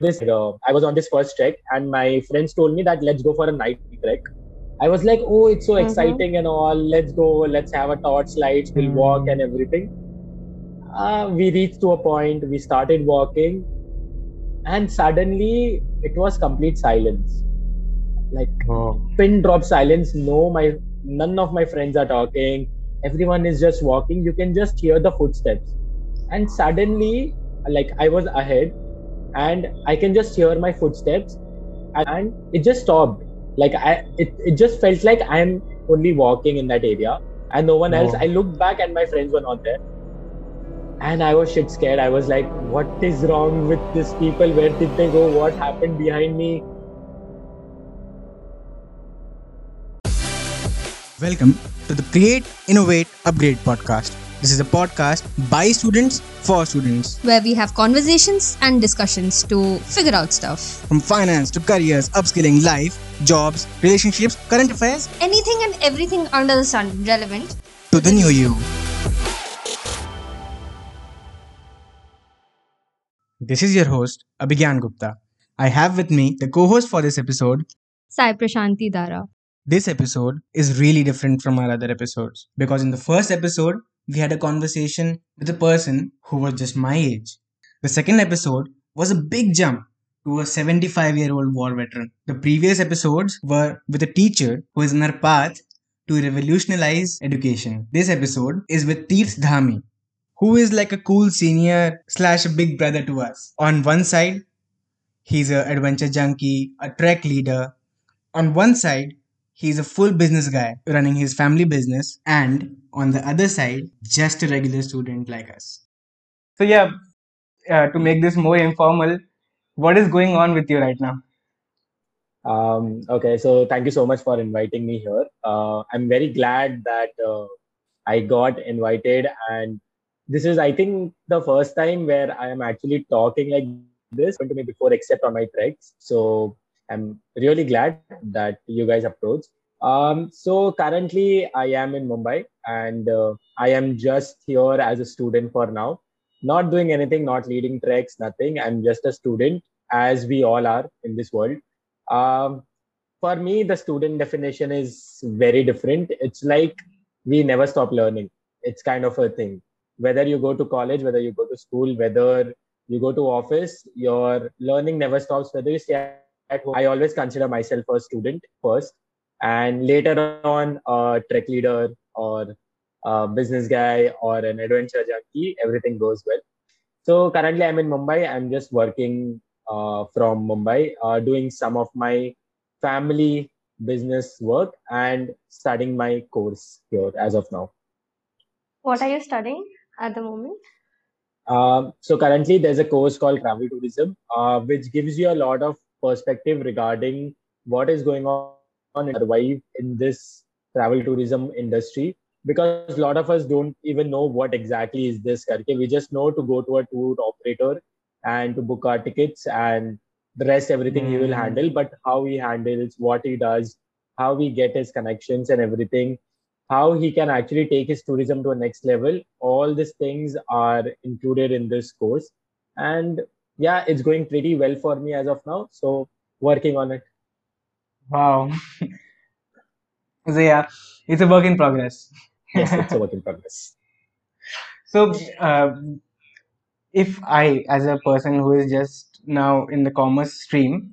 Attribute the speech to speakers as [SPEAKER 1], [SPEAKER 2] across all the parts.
[SPEAKER 1] this uh, I was on this first trek, and my friends told me that let's go for a night trek. I was like, oh, it's so
[SPEAKER 2] Mhm.
[SPEAKER 1] exciting and all. Let's go. Let's have a torch lights. We'll walk and everything. Uh, we reached to a point. We started walking, and suddenly it was complete silence. Like
[SPEAKER 3] Oh.
[SPEAKER 1] pin drop silence. No, my none of my friends are talking. Everyone is just walking. You can just hear the footsteps, and suddenly, like I was ahead, and I can just hear my footsteps, and it just stopped. Like I, it, it just felt like I'm only walking in that area, and no one else.
[SPEAKER 3] Oh.
[SPEAKER 1] I looked back, and my friends were not there. And I was shit scared. I was like, what is wrong with these people? Where did they go? What happened behind me?
[SPEAKER 4] Welcome to the Create, Innovate, Upgrade podcast. This is a podcast by students for students.
[SPEAKER 2] where we have conversations and discussions to figure out stuff.
[SPEAKER 4] From finance to careers, upskilling, life, jobs, relationships, current affairs
[SPEAKER 2] Anything and everything under the sun relevant.
[SPEAKER 4] to the new you. This is your host, Abhigyan Gupta. I have with me the co host for this episode.
[SPEAKER 2] Sai Prashanti Dara.
[SPEAKER 4] This episode is really different from our other episodes because in the first episode, we had a conversation with a person who was just my age. The second episode was a big jump to a 75 year old war veteran. The previous episodes were with a teacher who is on her path to revolutionize education. This episode is with Tirth Dhami, who is like a cool senior slash a big brother to us. On one side, he's a adventure junkie, a trek leader. On one side, he's a full business guy running his family business, and on the other side, just a regular student like us.
[SPEAKER 3] So yeah, uh, to make this more informal, what is going on with you right now?
[SPEAKER 1] Um, okay, so thank you so much for inviting me here. Uh, I'm very glad that uh, I got invited, and this is, I think, the first time where I am actually talking like this to me before, except on my treks. So I'm really glad that you guys approached. Um, so currently, I am in Mumbai, and uh, I am just here as a student for now, not doing anything, not leading treks, nothing. I'm just a student, as we all are in this world. Um, for me, the student definition is very different. It's like we never stop learning. It's kind of a thing. Whether you go to college, whether you go to school, whether you go to office, your learning never stops. Whether you stay at home, I always consider myself a student first, and later on, a trek leader or a business guy or an adventure junkie. Everything goes well. So currently, I'm in Mumbai. I'm just working uh, from Mumbai, uh, doing some of my family business work and studying my course here as of now.
[SPEAKER 2] What are you studying at the moment?
[SPEAKER 1] Um, so currently, there's a course called travel tourism, uh, which gives you a lot of perspective regarding what is going on and survive in this travel tourism industry. Because a lot of us don't even know what exactly is this. karke. We just know to go to a tour operator and to book our tickets and the rest everything he will
[SPEAKER 3] Hmm.
[SPEAKER 1] handle. But how he handles, what he does, how we get his connections and everything, how he can actually take his tourism to a next level all these things are included in this course and yeah it's going pretty well for me as of now so working on it
[SPEAKER 3] Wow. so yeah, it's a work in progress.
[SPEAKER 1] yes it's a work in progress
[SPEAKER 3] So, uh, if I, as a person who is just now in the commerce stream,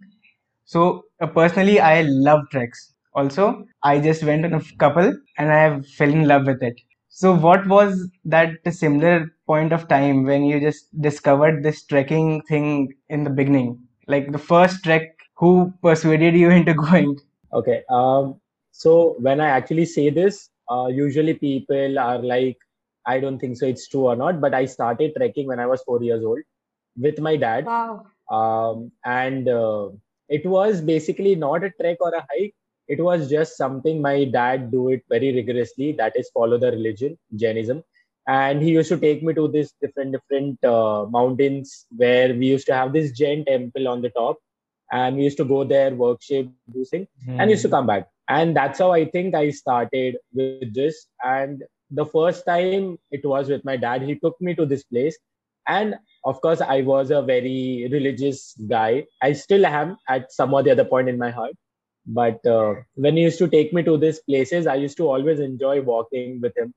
[SPEAKER 3] so uh, personally, I love treks. Also, I just went on a couple and I have fell in love with it. So, what was that similar point of time when you just discovered this trekking thing in the beginning? Like the first trek, who persuaded you into going?
[SPEAKER 1] okay um so when i actually say this uh, usually people are like i don't think so it's true or not but i started trekking when i was 4 years old with my dad
[SPEAKER 2] Wow.
[SPEAKER 1] um, and uh, it was basically not a trek or a hike it was just something my dad do it very rigorously that is follow the religion jainism. And he used to take me to this different different uh, mountains where we used to have this jain temple on the top. And we used to go there worship do thing and used to come back. And that's how i think i started with this. And the first time it was with my dad he took me to this place. And of course i was a very religious guy. I still am at some or the other point in my heart but uh, when he used to take me to these places i used to always enjoy walking with him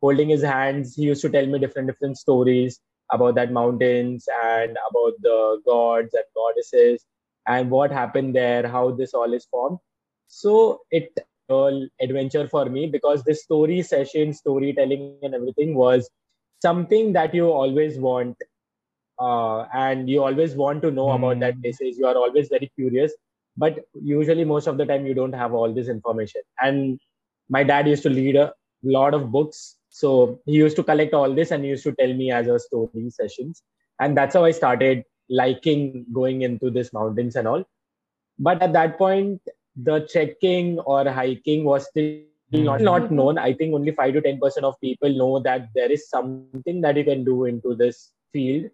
[SPEAKER 1] holding his hands. He used to tell me different different stories about that mountains and about the gods and goddesses and what happened there how this all is formed. So it all adventure for me because this story session storytelling and everything was something that you always want uh, and you always want to know mm. about that places. You are always very curious but usually most of the time you don't have all this information. And my dad used to lead a lot of books. So he used to collect all this and he used to tell me as a story sessions. And that's how i started liking going into this mountains and all. But at that point the trekking or hiking was still not, not mm-hmm. known. I think only 5 to 10 percent of people know that there is something that you can do into this field.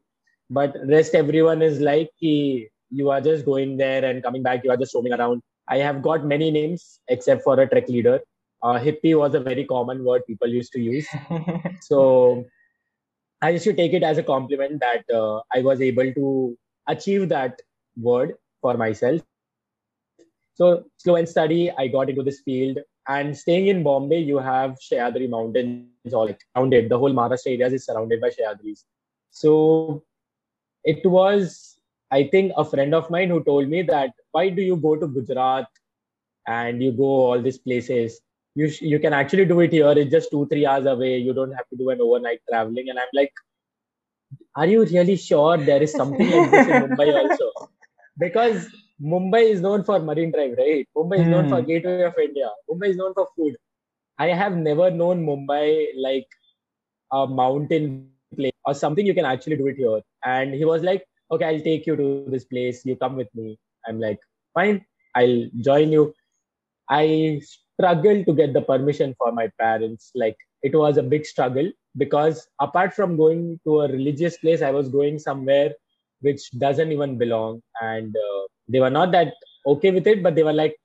[SPEAKER 1] But rest everyone is like you are just going there and coming back you are just roaming around. I have got many names except for a trek leader. Uh, hippie was a very common word people used to use. So i used to take it as a compliment that uh, i was able to achieve that word for myself. So slow and steady i got into this field. And staying in bombay you have Sahyadri mountains all surrounded. The whole maharashtra area is surrounded by Sahyadris so it was i think a friend of mine who told me that why do you go to gujarat and you go all these places? You sh- you can actually do it here. It's just two three hours away. You don't have to do an overnight traveling. And i'm like are you really sure there is something like this in mumbai also? Because mumbai is known for marine drive right? Mumbai is known for
[SPEAKER 3] Hmm.
[SPEAKER 1] gateway of india. Mumbai is known for food. I have never known mumbai like a mountain place or something you can actually do it here. And he was like okay i'll take you to this place. You come with me. I'm like fine i'll join you. I struggled to get the permission for my parents. Like it was a big struggle because apart from going to a religious place i was going somewhere which doesn't even belong. And uh, they were not that okay with it but they were like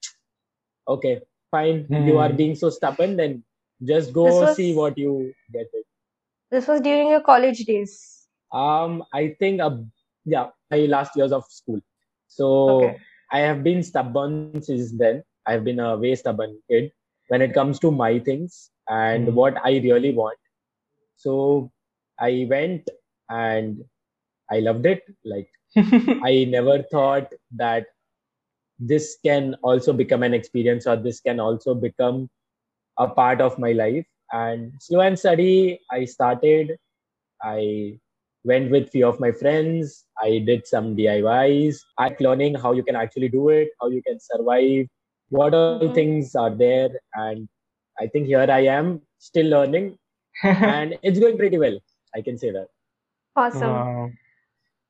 [SPEAKER 1] okay fine. You are
[SPEAKER 3] Hmm.
[SPEAKER 1] being so stubborn then just go
[SPEAKER 5] was-
[SPEAKER 1] see what you get it.
[SPEAKER 5] This was during your college days.
[SPEAKER 1] um i think uh, yeah my last years of school so
[SPEAKER 5] Okay.
[SPEAKER 1] i have been stubborn since then i've been a way stubborn kid when it comes to my things and
[SPEAKER 3] Hmm.
[SPEAKER 1] what i really want so i went and i loved it like I never thought that this can also become an experience or this can also become a part of my life. And slow and steady, I started. I went with few of my friends. I did some DIYs. I learning how you can actually do it, how you can survive, what all
[SPEAKER 5] Mhm.
[SPEAKER 1] things are there. And I think here I am still learning, and it's going pretty well. I can say that.
[SPEAKER 5] Awesome.
[SPEAKER 3] Wow.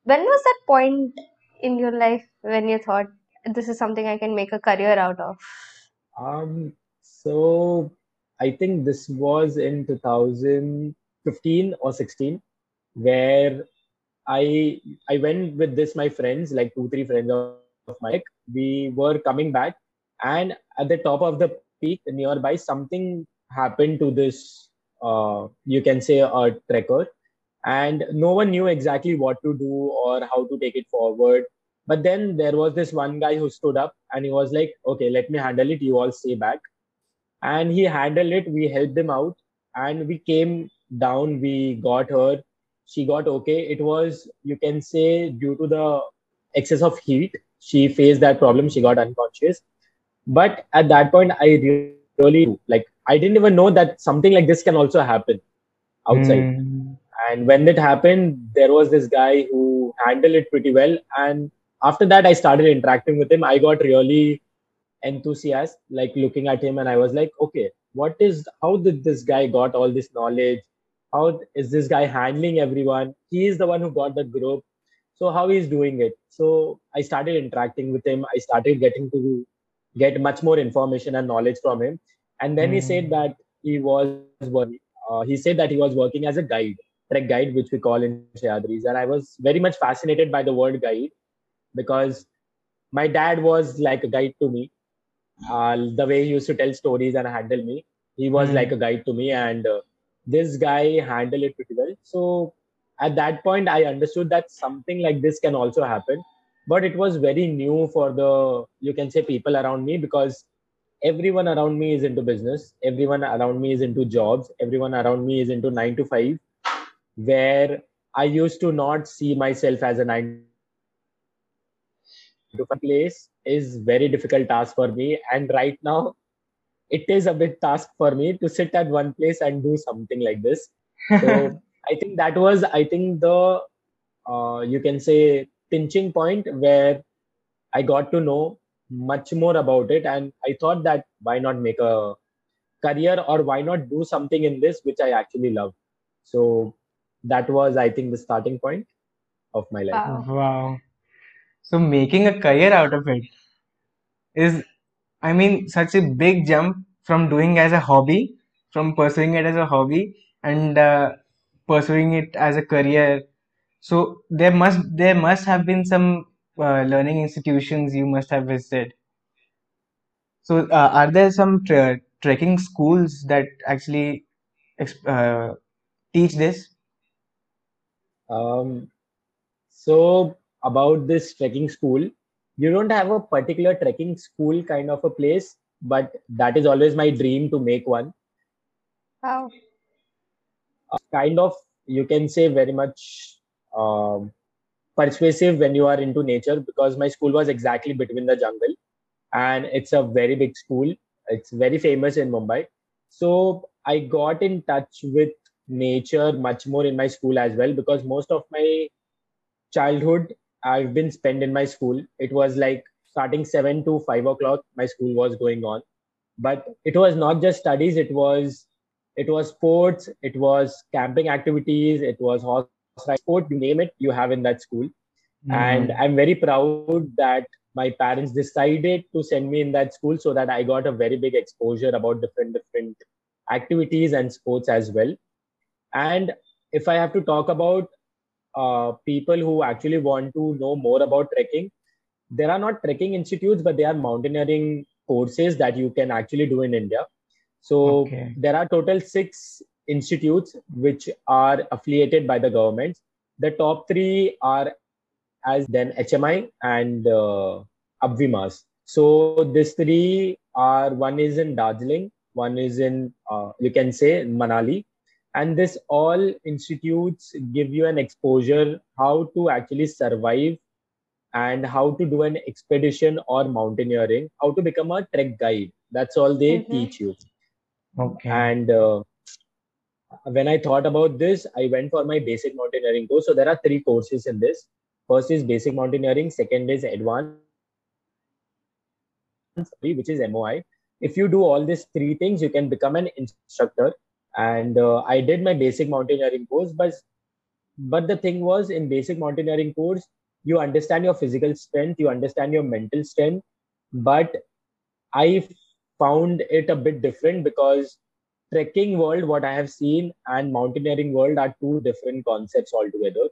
[SPEAKER 5] When was that point in your life when you thought this is something I can make a career out of?
[SPEAKER 1] Um, so I think this was in 2015 or 16, where I I went with this my friends, like two three friends of, mine. We were coming back, and at the top of the peak nearby, something happened to this. Uh, you can say a trekker, and no one knew exactly what to do or how to take it forward. But then there was this one guy who stood up and he was like, okay, let me handle it. You all stay back. And he handled it. We helped him out and we came down. We got her. She got okay. It was, you can say, due to the excess of heat, she faced that problem. She got unconscious. But at that point, I really, like, I didn't even know that something like this can also happen outside.
[SPEAKER 3] Hmm.
[SPEAKER 1] And when it happened, there was this guy who handled it pretty well. And after that, I started interacting with him. I got really enthusiastic, like looking at him, and I was like, okay, what is, how did this guy got all this knowledge? How is this guy handling everyone? He is the one who got the group. So how he's doing it? So I started interacting with him. I started getting to get much more information and knowledge from him. And then he
[SPEAKER 3] Hmm.
[SPEAKER 1] said that he was working. Uh, he said that he was working as a guide trek guide, which we call in Sahyadris. And I was very much fascinated by the word guide because my dad was like a guide to me. Uh, the way he used to tell stories and handle me, he was
[SPEAKER 3] Hmm.
[SPEAKER 1] like a guide to me. And uh, this guy handled it pretty well. So at that point i understood that something like this can also happen. But it was very new for the you can say people around me because everyone around me is into business. Everyone around me is into jobs. Everyone around me is into 9 to 5 where i used to not see myself as a 9 to 5 place is very difficult task for me. And right now it is a big task for me to sit at one place and do something like this so i think that was i think the uh, you can say pinching point where i got to know much more about it and i thought that why not make a career or why not do something in this which i actually love so that was i think the starting point of my life
[SPEAKER 5] Wow.
[SPEAKER 3] Wow. So making a career out of it is, I mean, such a big jump from doing as a hobby, from pursuing it as a hobby and uh, pursuing it as a career. So there must there must have been some uh, learning institutions you must have visited. So uh, are there some tre trekking schools that actually uh, teach this?
[SPEAKER 1] um, so about this trekking school you don't have a particular trekking school kind of a place but that is always my dream to make one.
[SPEAKER 5] Wow.
[SPEAKER 1] kind of you can say very much um, persuasive when you are into nature because my school was exactly between the jungle and it's a very big school. It's very famous in mumbai. So i got in touch with nature much more in my school as well because most of my childhood i've been spent in my school. It was like starting 7 to 5 o'clock my school was going on. But it was not just studies it was it was sports it was camping activities it was horse riding sport you name it you have in that school. Hmm. And i'm very proud that my parents decided to send me in that school so that i got a very big exposure about different different activities and sports as well. And if i have to talk about uh, people who actually want to know more about trekking there are not trekking institutes but there are mountaineering courses that you can actually do in india so
[SPEAKER 3] Okay.
[SPEAKER 1] there are total six institutes which are affiliated by the government. The top three are as then HMI and uh, Abvimas. So these three are one is in Darjeeling, one is in uh, you can say Manali, and this all institutes give you an exposure how to actually survive and how to do an expedition or mountaineering, how to become a trek guide. That's all they
[SPEAKER 5] Mhm.
[SPEAKER 1] teach you
[SPEAKER 3] Okay.
[SPEAKER 1] and uh, when i thought about this i went for my basic mountaineering course so there are three courses in this first is basic mountaineering second is advanced which is moi if you do all these three things you can become an instructor and uh, i did my basic mountaineering course but but the thing was in basic mountaineering course you understand your physical strength you understand your mental strength but i found it a bit different because trekking world what i have seen and mountaineering world are two different concepts altogether.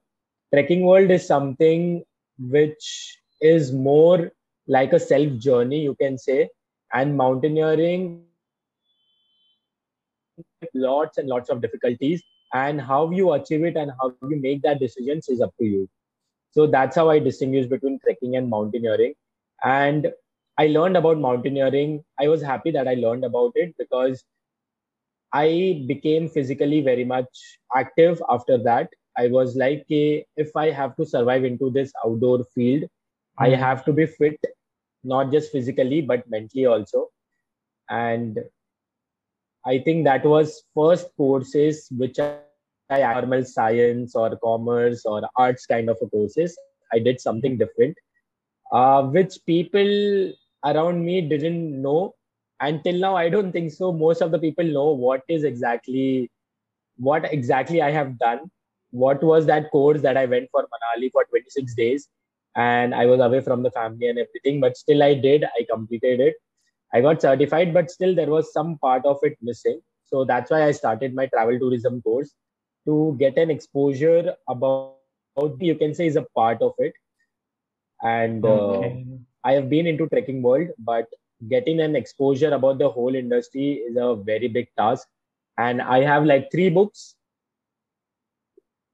[SPEAKER 1] Trekking world is something which is more like a self journey you can say and mountaineering lots and lots of difficulties and how you achieve it and how you make that decisions is up to you so that's how i distinguish between trekking and mountaineering and i learned about mountaineering i was happy that i learned about it because I became physically very much active after that. I was like, "Okay, if I have to survive into this outdoor field, I
[SPEAKER 3] Mhm.
[SPEAKER 1] have to be fit, not just physically, but mentally also. And I think that was first courses which I, normal science or commerce or arts kind of courses. I did something different, uh, which people around me didn't know. Until now i don't think so. Most of the people know what is exactly what exactly i have done. What was that course that i went for manali for 26 days? And i was away from the family and everything but still i did. I completed it i got certified but still there was some part of it missing. So that's why i started my travel tourism course to get an exposure about you can say is a part of it. And uh, I have been into trekking world, but getting an exposure about the whole industry is a very big task. And I have like three books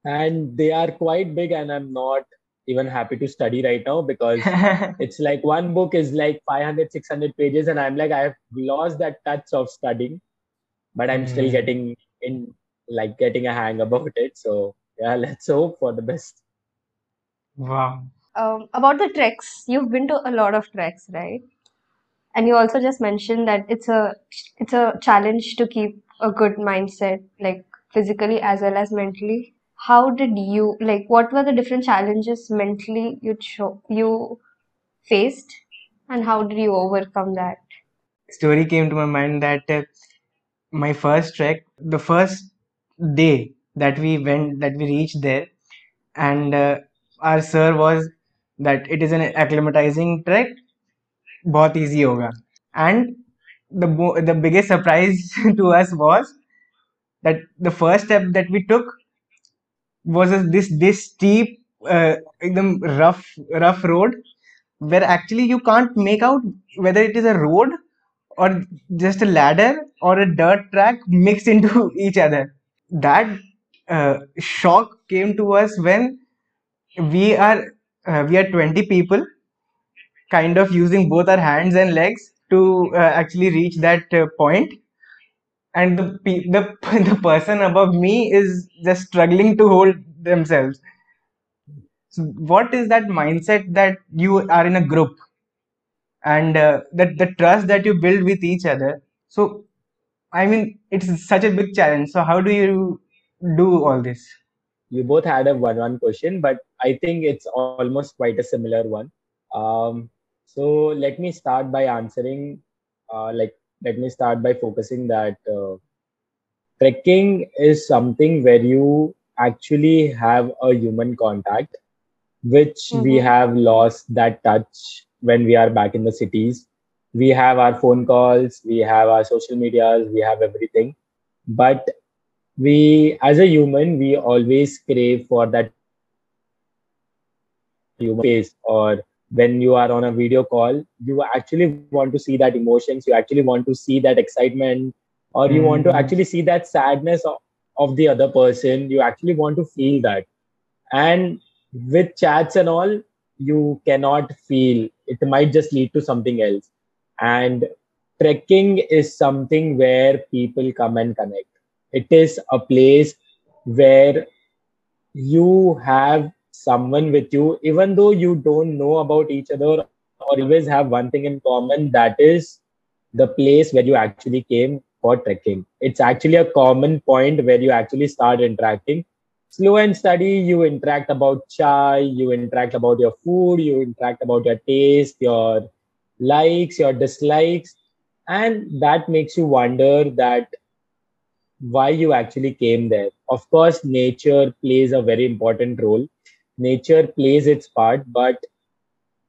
[SPEAKER 1] and they are quite big and i'm not even happy to study right now because it's like one book is like 500 600 pages and i'm like i have lost that touch of studying but i'm still
[SPEAKER 3] Mm.
[SPEAKER 1] getting in like getting a hang about it so yeah let's hope for the best
[SPEAKER 3] Wow.
[SPEAKER 5] Um, about the treks, you've been to a lot of treks, right? And you also just mentioned that it's a it's a challenge to keep a good mindset, like physically as well as mentally How did you like? What were the different challenges mentally you cho you faced, and how did you overcome that?
[SPEAKER 3] Story came to my mind that uh, my first trek, the first day that we went, that we reached there, and uh, our sir was that it is an acclimatizing trek, बहुत easy होगा. And the mo- the biggest surprise to us was that the first step that we took was a- this this steep, uh, एकदम rough rough road where actually you can't make out whether it is a road or just a ladder or a dirt track mixed into each other. That uh, shock came to us when we are uh, we are 20 people kind of using both our hands and legs to uh, actually reach that uh, point and the the the person above me is just struggling to hold themselves. So what is that mindset that you are in a group? And uh, that the trust that you build with each other. So i mean it's such a big challenge. So how do you do all this?
[SPEAKER 1] You both had a one one question but i think it's almost quite a similar one. Um, so let me start by answering uh, like let me start by focusing that uh, trekking is something where you actually have a human contact which we
[SPEAKER 5] Mm-hmm.
[SPEAKER 1] have lost that touch when we are back in the cities we have our phone calls we have our social medias we have everything but we as a human we always crave for that human face or when you are on a video call you actually want to see that emotions you actually want to see that excitement or you want to
[SPEAKER 3] Mhm.
[SPEAKER 1] actually see that sadness of, of the other person you actually want to feel that. And with chats and all you cannot feel it might just lead to something else. And trekking is something where people come and connect. It is a place where you have someone with you even though you don't know about each other or always have one thing in common that is the place where you actually came for trekking it's actually a common point where you actually start interacting slow and steady you interact about chai you interact about your food you interact about your taste your likes your dislikes and that makes you wonder that why you actually came there. Of course, nature plays a very important role. Nature plays its part, but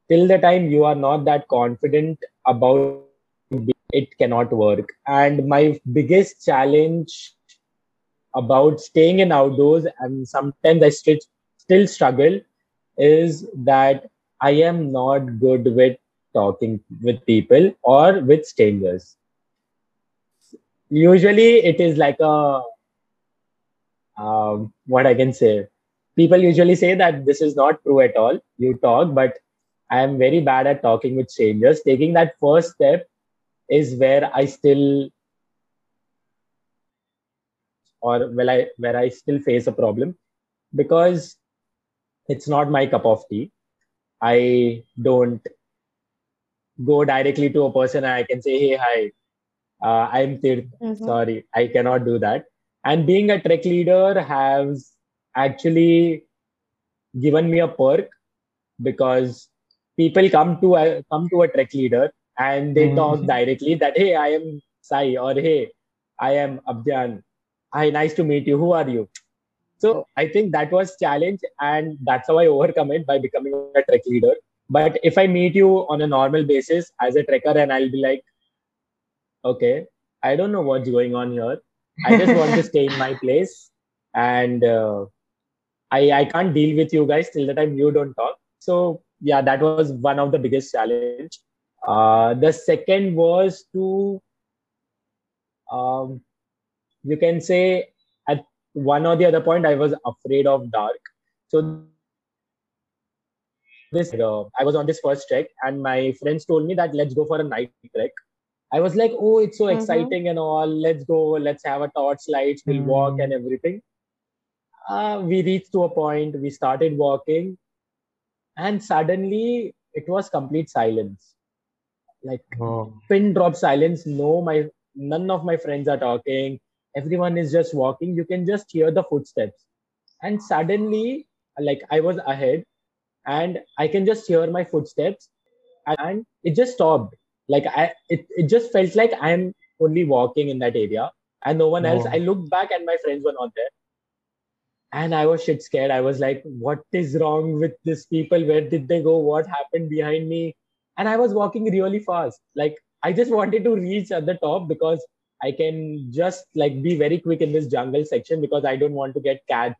[SPEAKER 1] till the time you are not that confident about it cannot work. And my biggest challenge about staying in outdoors, and sometimes I still still struggle, is that I am not good with talking with people or with strangers. Usually, it is like a um, what I can say. People usually say that this is not true at all. You talk, but I am very bad at talking with strangers. Taking that first step is where I still, or well, I where I still face a problem because it's not my cup of tea. I don't go directly to a person and I can say, "Hey, hi, uh, I'm Tirth.
[SPEAKER 5] Mm-hmm.
[SPEAKER 1] Sorry, I cannot do that." And being a trek leader has actually given me a perk because people come to a come to a trek leader and they talk
[SPEAKER 3] Mhm.
[SPEAKER 1] directly that hey i am sai or hey i am Abhigyan hi nice to meet you. Who are you? So i think that was challenge and that's how i overcome it by becoming a trek leader. But if i meet you on a normal basis as a trekker and i'll be like okay i don't know what's going on here. I just want to stay in my place and uh, I, I can't deal with you guys till the time you don't talk. So yeah, that was one of the biggest challenge. Uh, the second was to um, you can say at one or the other point, I was afraid of dark. So this, uh, I was on this first trek, and my friends told me that let's go for a night trek. I was like, oh, it's so
[SPEAKER 5] Mhm.
[SPEAKER 1] exciting and all. Let's go. Let's have a torch lights. We'll walk
[SPEAKER 3] Mm.
[SPEAKER 1] and everything. Uh, we reached to a point. We started walking, and suddenly it was complete silence. Like
[SPEAKER 3] Oh.
[SPEAKER 1] pin drop silence. No, my none of my friends are talking. Everyone is just walking. You can just hear the footsteps. And suddenly, like I was ahead, and I can just hear my footsteps, and it just stopped. Like I, it, it just felt like I'm only walking in that area, and no one else.
[SPEAKER 3] Oh.
[SPEAKER 1] I looked back, and my friends were not there. And I was shit scared. I was like, what is wrong with these people? Where did they go? What happened behind me? And I was walking really fast. Like I just wanted to reach at the top because I can just like be very quick in this jungle section because I don't want to get catch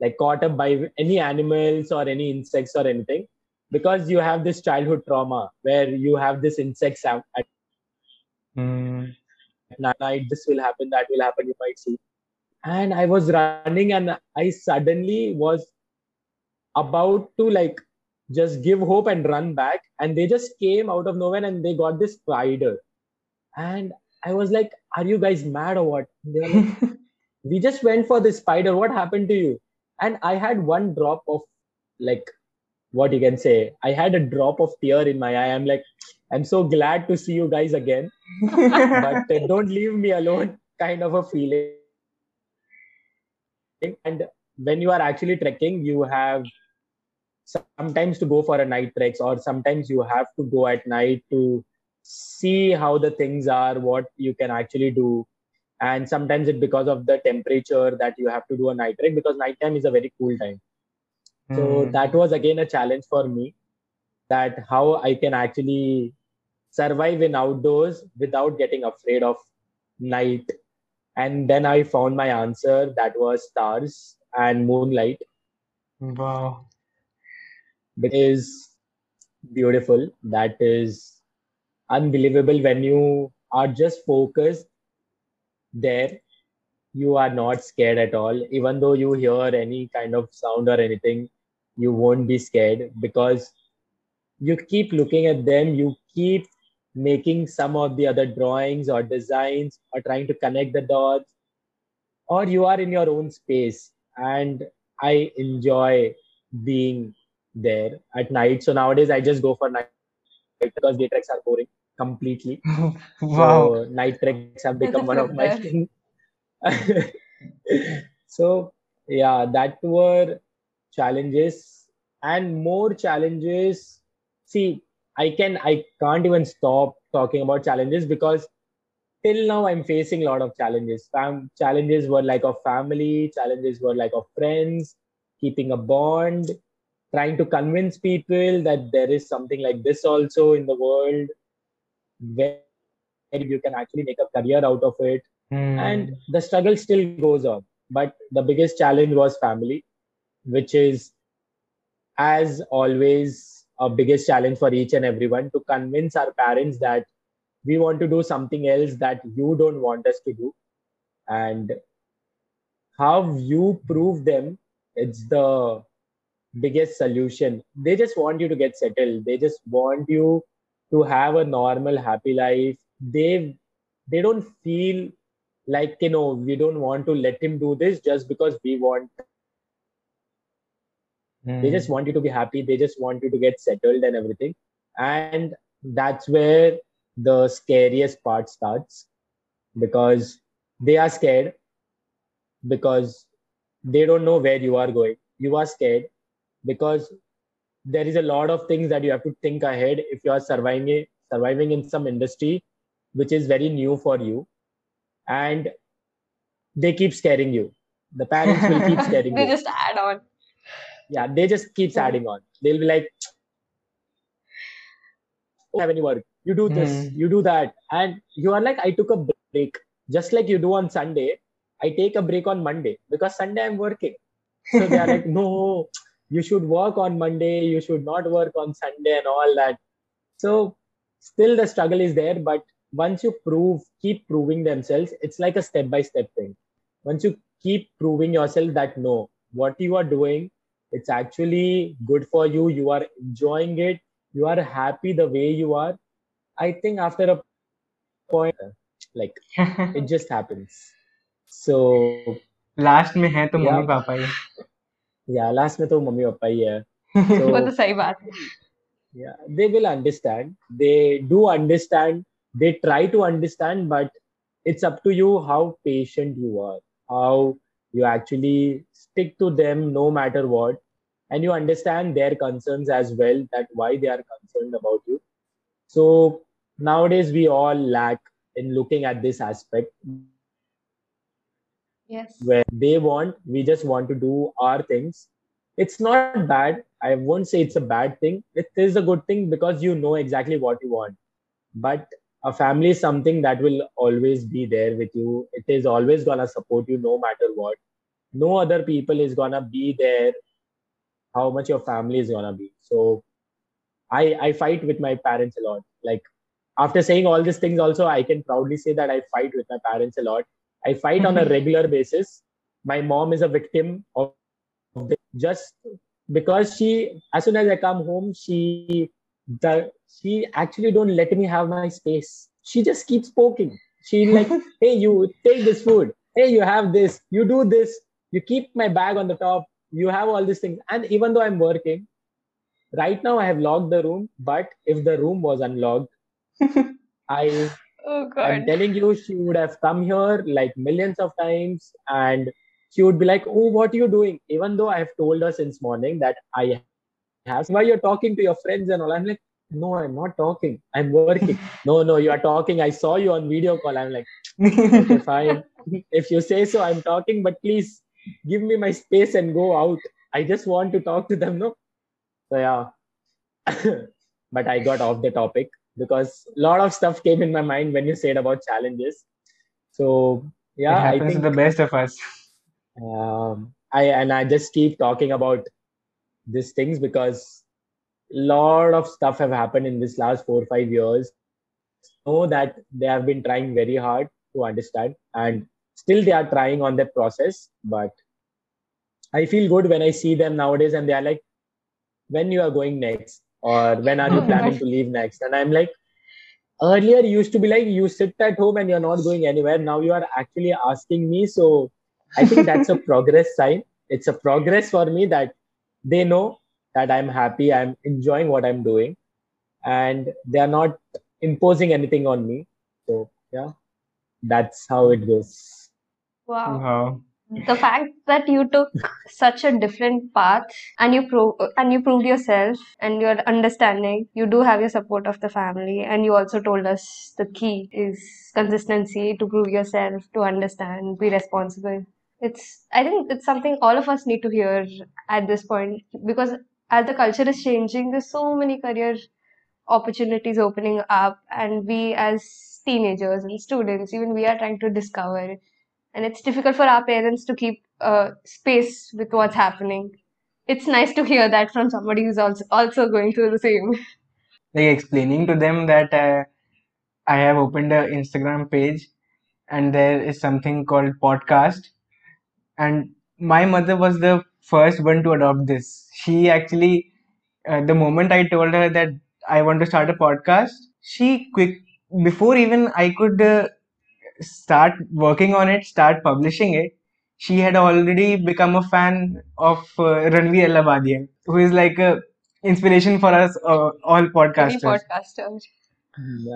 [SPEAKER 1] like caught up by any animals or any insects or anything because you have this childhood trauma where you have this insects at at
[SPEAKER 3] Mm.
[SPEAKER 1] night this will happen that will happen you might see and i was running and i suddenly was about to like just give hope and run back. And they just came out of nowhere and they got this spider. And i was like are you guys mad or what? They were like, we just went for the spider. What happened to you? And i had one drop of like what you can say i had a drop of tear in my eye. I'm like i'm so glad to see you guys again. But uh, don't leave me alone kind of a feeling and when you are actually trekking you have sometimes to go for a night treks or sometimes you have to go at night to see how the things are what you can actually do. And sometimes it because of the temperature that you have to do a night trek because nighttime is a very cool time. So
[SPEAKER 3] Mm.
[SPEAKER 1] that was again a challenge for me that how i can actually survive in outdoors without getting afraid of night and then i found my answer that was stars and moonlight.
[SPEAKER 3] Wow.
[SPEAKER 1] which is beautiful. That is unbelievable when you are just focused there. You are not scared at all. Even though you hear any kind of sound or anything you won't be scared because you keep looking at them. You keep making some of the other drawings or designs or trying to connect the dots or you are in your own space and i enjoy being there at night so nowadays i just go for night because day treks are boring completely
[SPEAKER 3] Wow.
[SPEAKER 1] so night treks have become one of my
[SPEAKER 5] there.
[SPEAKER 1] thing. so yeah, that were challenges and more challenges. See, I can I can't even stop talking about challenges because till now I'm facing a lot of challenges. Fam- challenges were like of family, challenges were like of friends, keeping a bond, trying to convince people that there is something like this also in the world where you can actually make a career out of it
[SPEAKER 3] Mm.
[SPEAKER 1] and the struggle still goes on but the biggest challenge was family which is as always a biggest challenge for each and everyone to convince our parents that we want to do something else that you don't want us to do. And how you prove them it's the biggest solution. They just want you to get settled. They just want you to have a normal happy life. They they don't feel like you know we don't want to let him do this just because we want they just
[SPEAKER 3] Mm.
[SPEAKER 1] want you to be happy. They just want you to get settled and everything. And that's where the scariest part starts. Because they are scared. Because they don't know where you are going. You are scared. Because there is a lot of things that you have to think ahead if you are surviving surviving in some industry which is very new for you. And they keep scaring you. The parents will keep scaring
[SPEAKER 5] They
[SPEAKER 1] you.
[SPEAKER 5] just add on.
[SPEAKER 1] Yeah they just keeps
[SPEAKER 5] Yeah.
[SPEAKER 1] adding on. They'll be like "Oh, have any work. You do this
[SPEAKER 3] Hmm.
[SPEAKER 1] you do that. And you are like i took a break. Just like you do on sunday i take a break on monday because sunday i'm working. So they are like no you should work on monday you should not work on sunday and all that. So still the struggle is there but once you prove keep proving themselves it's like a step by step thing. Once you keep proving yourself that no, what you are doing, it's actually good for you. You are enjoying it. You are happy the way you are. I think after a point, like it just happens. So
[SPEAKER 3] last में है तो
[SPEAKER 1] Yeah.
[SPEAKER 3] Mummy papa ही
[SPEAKER 1] yeah, last में तो mummy papa ही है.
[SPEAKER 5] वो
[SPEAKER 1] So
[SPEAKER 5] तो सही बात है
[SPEAKER 1] yeah they will understand they do understand they try to understand but it's up to you how patient you are how you actually stick to them no matter what and you understand their concerns as well that why they are concerned about you. So nowadays we all lack in looking at this aspect.
[SPEAKER 5] Yes.
[SPEAKER 1] Where they want we just want to do our things. It's not bad. I won't say it's a bad thing. It is a good thing because you know exactly what you want. But a family is something that will always be there with you. It is always gonna support you no matter what. No other people is gonna be there how much your family is gonna be. So i i fight with my parents a lot. Like after saying all these things also i can proudly say that i fight with my parents a lot. I fight on a mm-hmm. regular basis. My mom is a victim of, of this. just because she, as soon as I come home, she the she actually don't let me have my space. She just keeps poking. She like, hey, you take this food. Hey, you have this. You do this. You keep my bag on the top. You have all these things. And even though I'm working, right now I have locked the room. But if the room was unlocked, I
[SPEAKER 5] oh God.
[SPEAKER 1] I'm telling you, she would have come here like millions of times and she would be like, Oh, what are you doing? Even though I have told her since morning that I why you're talking to your friends and all. I'm like, No, I'm not talking. I'm working. no, no, you are talking. I saw you on video call. I'm like, Okay, fine. if you say so, I'm talking, but please give me my space and go out. I just want to talk to them, no? So yeah. but I got off the topic because a lot of stuff came in my mind when you said about challenges. So
[SPEAKER 3] it
[SPEAKER 1] yeah, I
[SPEAKER 3] happens to
[SPEAKER 1] think
[SPEAKER 3] the best of us
[SPEAKER 1] um, I and I just keep talking about these things because a lot of stuff have happened in this last four or five years. Know that they have been trying very hard to understand, and still they are trying on that process. But I feel good when I see them nowadays, and they are like, "When you are going next, or when are you
[SPEAKER 5] Oh
[SPEAKER 1] planning to leave next?" And I'm like, earlier used to be like, "You sit at home and you're not going anywhere." Now you are actually asking me, so I think that's a progress sign. It's a progress for me that they know that I'm happy, I'm enjoying what I'm doing, and they are not imposing anything on me. So yeah, that's how it goes.
[SPEAKER 5] wow
[SPEAKER 3] wow
[SPEAKER 5] the fact that you took such a different path and you pro- and you proved yourself and your understanding you do have your support of the family and you also told us the key is consistency to prove yourself to understand be responsible it's i think it's something all of us need to hear at this point because as the culture is changing there's so many career opportunities opening up and we as teenagers and students even we are trying to discover and it's difficult for our parents to keep uh, space with what's happening. It's nice to hear that from somebody who's also also going through the same.
[SPEAKER 3] like explaining to them that uh, I have opened an Instagram page and there is something called podcast and my mother was the first one to adopt this. She actually uh, the moment i told her that i want to start a podcast she quick before even i could uh, start working on it start publishing it she had already become a fan of uh, Ranveer Allahbadia, who is like a inspiration for us uh, all podcasters.
[SPEAKER 5] Podcaster.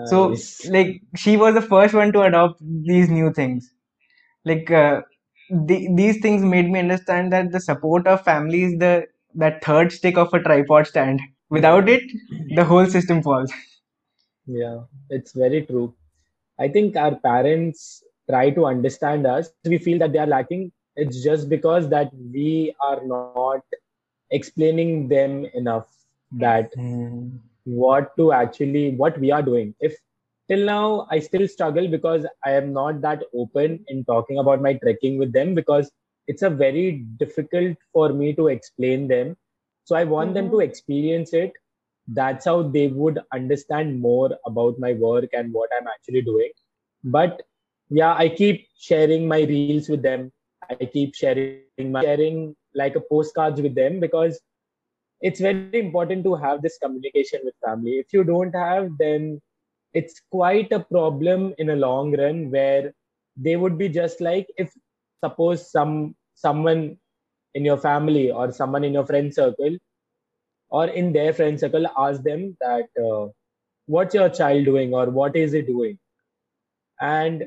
[SPEAKER 3] so like she was the first one to adopt these new things. Like uh, the, these things made me understand that the support of family is the that third stick of a tripod stand without it the whole system falls
[SPEAKER 1] Yeah, it's very true. I think our parents try to understand us. We feel that they are lacking. It's just because that we are not explaining them enough that hmm. what to actually what we are doing. If till now I still struggle because I am not that open in talking about my trekking with them because it's a very difficult for me to explain them. So I want them to mm-hmm. experience it that's how they would understand more about my work and what I'm actually doing. But yeah, I keep sharing my reels with them. I I keep sharing my sharing like a postcards with them because it's very important to have this communication with family. If you don't have, then it's quite a problem in a long run where they would be just like if suppose some someone in your family or someone in your friend circle or in their friend circle ask them that uh, what's your child doing or what is it doing? And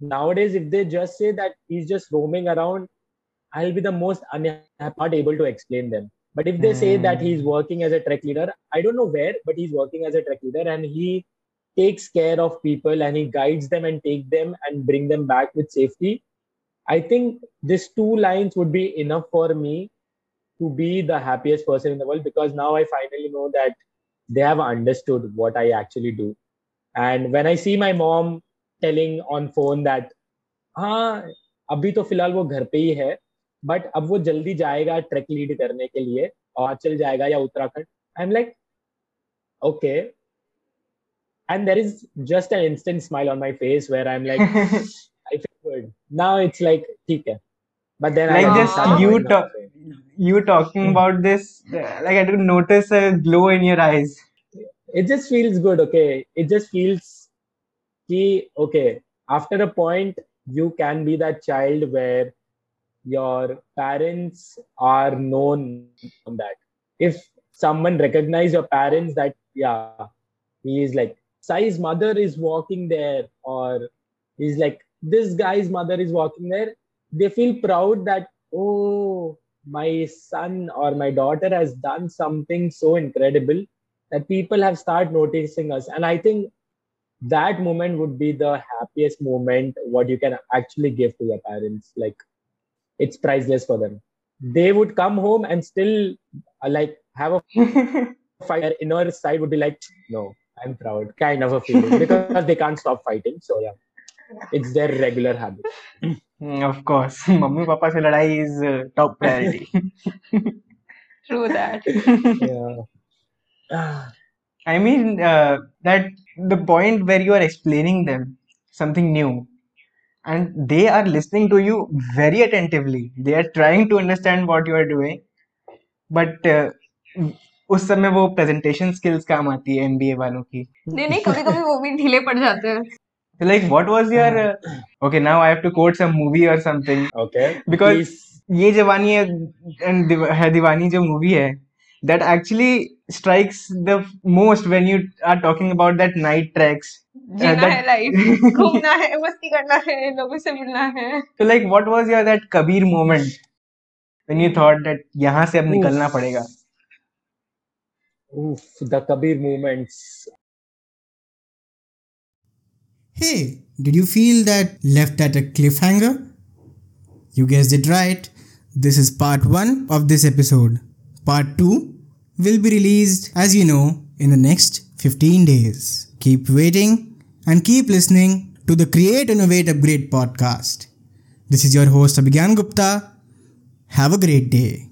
[SPEAKER 1] nowadays if they just say that he's just roaming around i'll be the most unhappy not able to explain them but if they mm. say that he's working as a trek leader i don't know where but he's working as a trek leader and he takes care of people and he guides them and take them and bring them back with safety i think these two lines would be enough for me to be the happiest person in the world because now i finally know that they have understood what i actually do and when i see my mom telling on phone that हाँ अभी तो फिलहाल वो घर पे ही है but अब वो जल्दी जाएगा ट्रैक लीड करने के लिए और चल जाएगा या Uttarakhand I am like okay and there is just an instant smile on my face where I'm like, I feel good. Now it's like, okay. But then
[SPEAKER 3] like I just you talk, you talking about this, like I didn't notice a glow in your eyes.
[SPEAKER 1] It just feels good. Okay, it just feels, key, okay. After a point, you can be that child where your parents are known on that. If someone recognize your parents that yeah he is like Sai's mother is walking there or he's like this guy's mother is walking there they feel proud that oh my son or my daughter has done something so incredible that people have started noticing us. And i think that moment would be the happiest moment what you can actually give to your parents. Like it's priceless for them. They would come home and still uh, like have a fight their inner side would be like no i'm proud kind of a feeling because they can't stop fighting so yeah. It's their regular habit.
[SPEAKER 3] Hmm, of course. Mummy papa se ladai is uh, top priority.
[SPEAKER 5] True that.
[SPEAKER 3] Yeah. I mean uh, that the point where you are explaining them something new and they are listening to you very attentively they are trying to understand what you are doing but uh, उस समय वो presentation skills काम आती है MBA वालों की
[SPEAKER 5] नहीं नहीं कभी कभी वो भी ढीले पड़ जाते हैं
[SPEAKER 3] So like what was your uh, okay now I have to quote some movie or something
[SPEAKER 1] okay
[SPEAKER 3] because Please. ये जवानी है and है दीवानी जो movie है that actually strikes the most when you are talking about that night treks
[SPEAKER 5] जीना है life घूमना है मस्ती करना है लोगों से मिलना है
[SPEAKER 3] so like what was your that kabir moment when you thought that यहाँ से अब निकलना पड़ेगा
[SPEAKER 1] Oof, the Kabir moments.
[SPEAKER 4] Hey, did you feel that left at a cliffhanger? You guessed it right. This is part 1 of this episode. Part 2 will be released, as you know, in the next 15 days. Keep waiting and keep listening to the Create, Innovate, Upgrade podcast. This is your host Abhigyan Gupta. Have a great day.